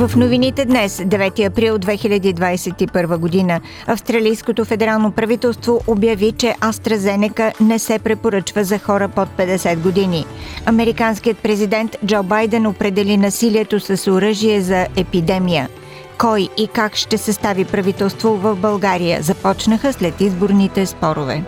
В новините днес, 9 април 2021 година, Австралийското федерално правителство обяви, че AstraZeneca не се препоръчва за хора под 50 години. Американският президент Джо Байден определи насилието с оръжие за епидемия. Кой и как ще състави правителство в България започнаха след изборните спорове.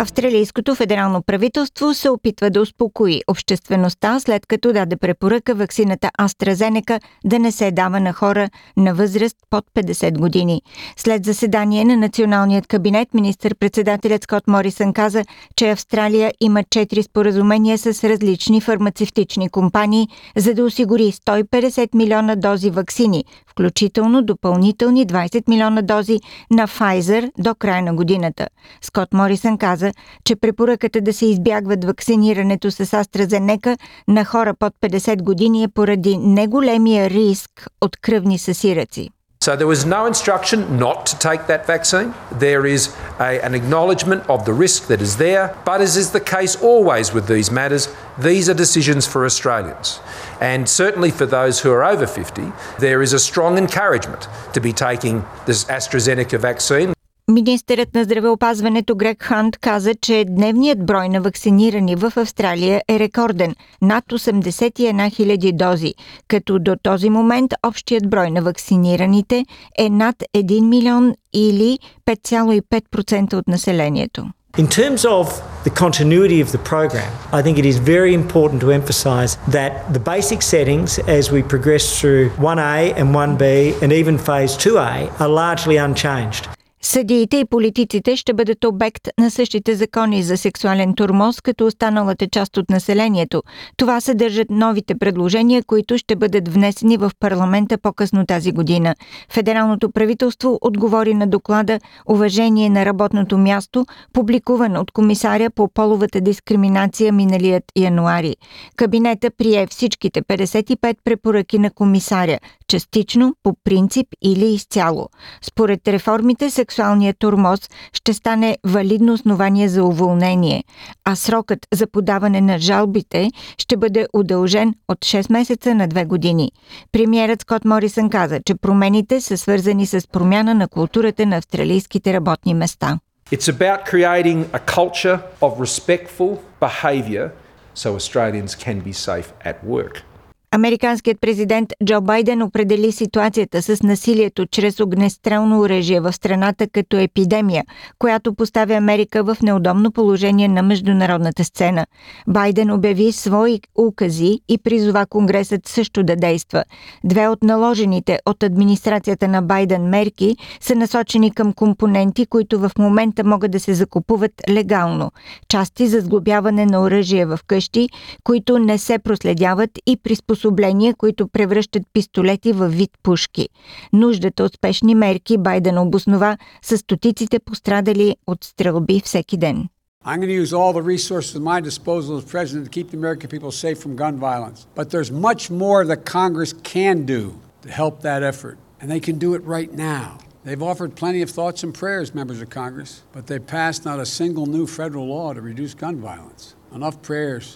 Австралийското федерално правителство се опитва да успокои обществеността, след като даде препоръка вакцината AstraZeneca да не се дава на хора на възраст под 50 години. След заседание на националният кабинет, министър-председателят Скот Морисън каза, че Австралия има 4 споразумения с различни фармацевтични компании, за да осигури 150 милиона дози вакцини, включително допълнителни 20 милиона дози на Pfizer до края на годината. Скот Морисън каза, че препоръката да се избягват вакцинирането с AstraZeneca на хора под 50 години е поради неголемия риск от кръвни съсираци. So there was no instruction not to take that vaccine. There is a, an acknowledgement of the risk that is there, but as is the case always with these matters, these are decisions for Australians. And certainly for those who are over 50, there is a strong encouragement to be taking this AstraZeneca vaccine. Министърът на здравеопазването Грег Хант каза, че дневният брой на вакцинирани в Австралия е рекорден – над 81 000 дози, като до този момент общият брой на вакцинираните е над 1 милион или 5,5% от населението. In terms of the continuity of the program, I think it is very important to emphasise that the basic settings as we progress through 1A and 1B and even phase 2A are largely unchanged. Съдиите и политиците ще бъдат обект на същите закони за сексуален турмоз, като останалата част от населението. Това съдържат новите предложения, които ще бъдат внесени в парламента по-късно тази година. Федералното правителство отговори на доклада Уважение на работното място, публикуван от комисаря по половата дискриминация миналият януари. Кабинета прие всичките 55 препоръки на комисаря, частично, по принцип или изцяло. Според реформите, сексуалният турмоз ще стане валидно основание за уволнение, а срокът за подаване на жалбите ще бъде удължен от 6 месеца на 2 години. Премьерът Скот Морисън каза, че промените са свързани с промяна на културата на австралийските работни места. It's about creating a culture of respectful behaviour so Australians can be safe at work. Американският президент Джо Байден определи ситуацията с насилието чрез огнестрелно оръжие в страната като епидемия, която поставя Америка в неудобно положение на международната сцена. Байден обяви свои укази и призова Конгресът също да действа. Две от наложените от администрацията на Байден мерки са насочени към компоненти, които в момента могат да се закупуват легално. Части за сглобяване на оръжие в къщи, които не се проследяват и приспособяват приспособления, които превръщат пистолети в вид пушки. Нуждата от спешни мерки Байден обоснова с стотиците пострадали от стрелби всеки ден. I'm going to use all the resources at my disposal as president to keep the American people safe from gun violence. But there's much more that Congress can do to help that effort. And they can do it right now. They've offered plenty of thoughts and prayers, members of Congress, but they've passed not a single new federal law to reduce gun violence. Enough prayers.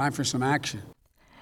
Time for some action.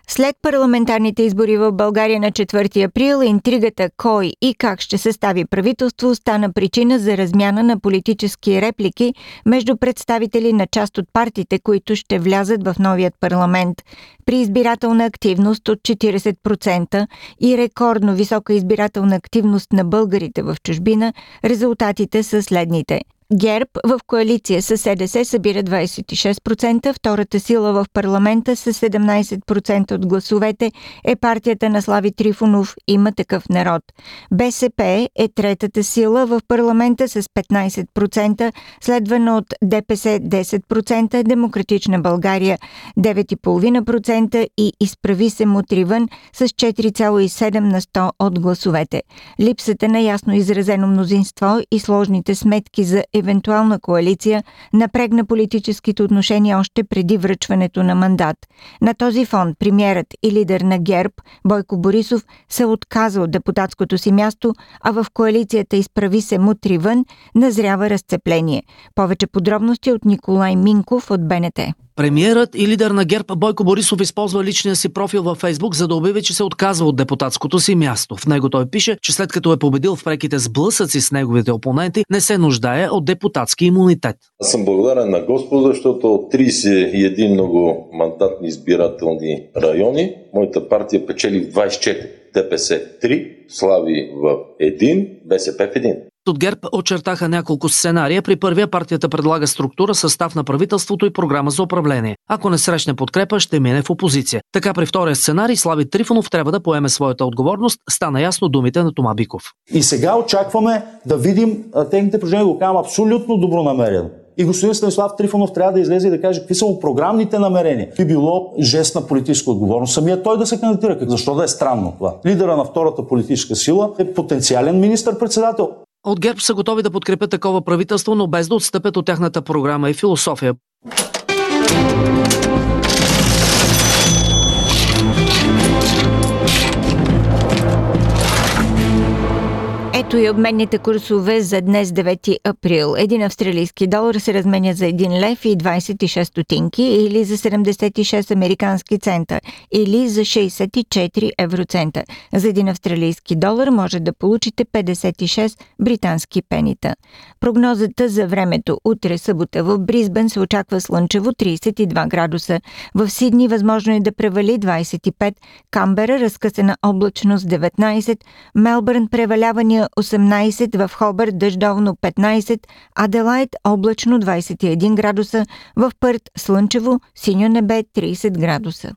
След парламентарните избори в България на 4 април, интригата кой и как ще състави правителство стана причина за размяна на политически реплики между представители на част от партиите, които ще влязат в новият парламент. При избирателна активност от 40% и рекордно висока избирателна активност на българите в чужбина, резултатите са следните – ГЕРБ в коалиция с СДС събира 26%, втората сила в парламента с 17% от гласовете е партията на Слави Трифонов Има такъв народ. БСП е третата сила в парламента с 15%, следвана от ДПС 10%, Демократична България 9,5% и Изправи се мутривън с 4,7 на 100 от гласовете. Липсата на ясно изразено мнозинство и сложните сметки за евентуална коалиция напрегна политическите отношения още преди връчването на мандат. На този фон премьерът и лидер на ГЕРБ Бойко Борисов се отказа от депутатското си място, а в коалицията изправи се мутри вън, назрява разцепление. Повече подробности от Николай Минков от БНТ. Премиерът и лидер на ГЕРБ Бойко Борисов използва личния си профил във Фейсбук, за да обяви, че се отказва от депутатското си място. В него той пише, че след като е победил в преките сблъсъци с неговите опоненти, не се нуждае от депутатски имунитет. Аз съм благодарен на Господа, защото от 31 много мандатни избирателни райони моята партия печели 24. ДПС 3, Слави в 1, БСП в 1. От ГЕРБ очертаха няколко сценария. При първия партията предлага структура, състав на правителството и програма за управление. Ако не срещне подкрепа, ще мине в опозиция. Така при втория сценарий Слави Трифонов трябва да поеме своята отговорност. Стана ясно думите на Тома Биков. И сега очакваме да видим техните предложения, го казвам абсолютно добронамерено. И господин Станислав Трифонов трябва да излезе и да каже какви са му програмните намерения. Би било жест на политическа отговорност. Самия той да се кандидатира. Защо да е странно това? Лидера на втората политическа сила е потенциален министр-председател. От ГЕРБ са готови да подкрепят такова правителство, но без да отстъпят от тяхната програма и философия. Ето и обменните курсове за днес 9 април. Един австралийски долар се разменя за 1 лев и 26 стотинки или за 76 американски цента или за 64 евроцента. За един австралийски долар може да получите 56 британски пенита. Прогнозата за времето утре събота в Бризбен се очаква слънчево 32 градуса. В Сидни възможно е да превали 25, Камбера разкъсана облачност 19, Мелбърн превалявания 18, в Хобър дъждовно 15, Аделайт облачно 21 градуса, в Пърт слънчево, синьо небе 30 градуса.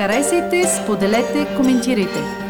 Харесайте, споделете, коментирайте.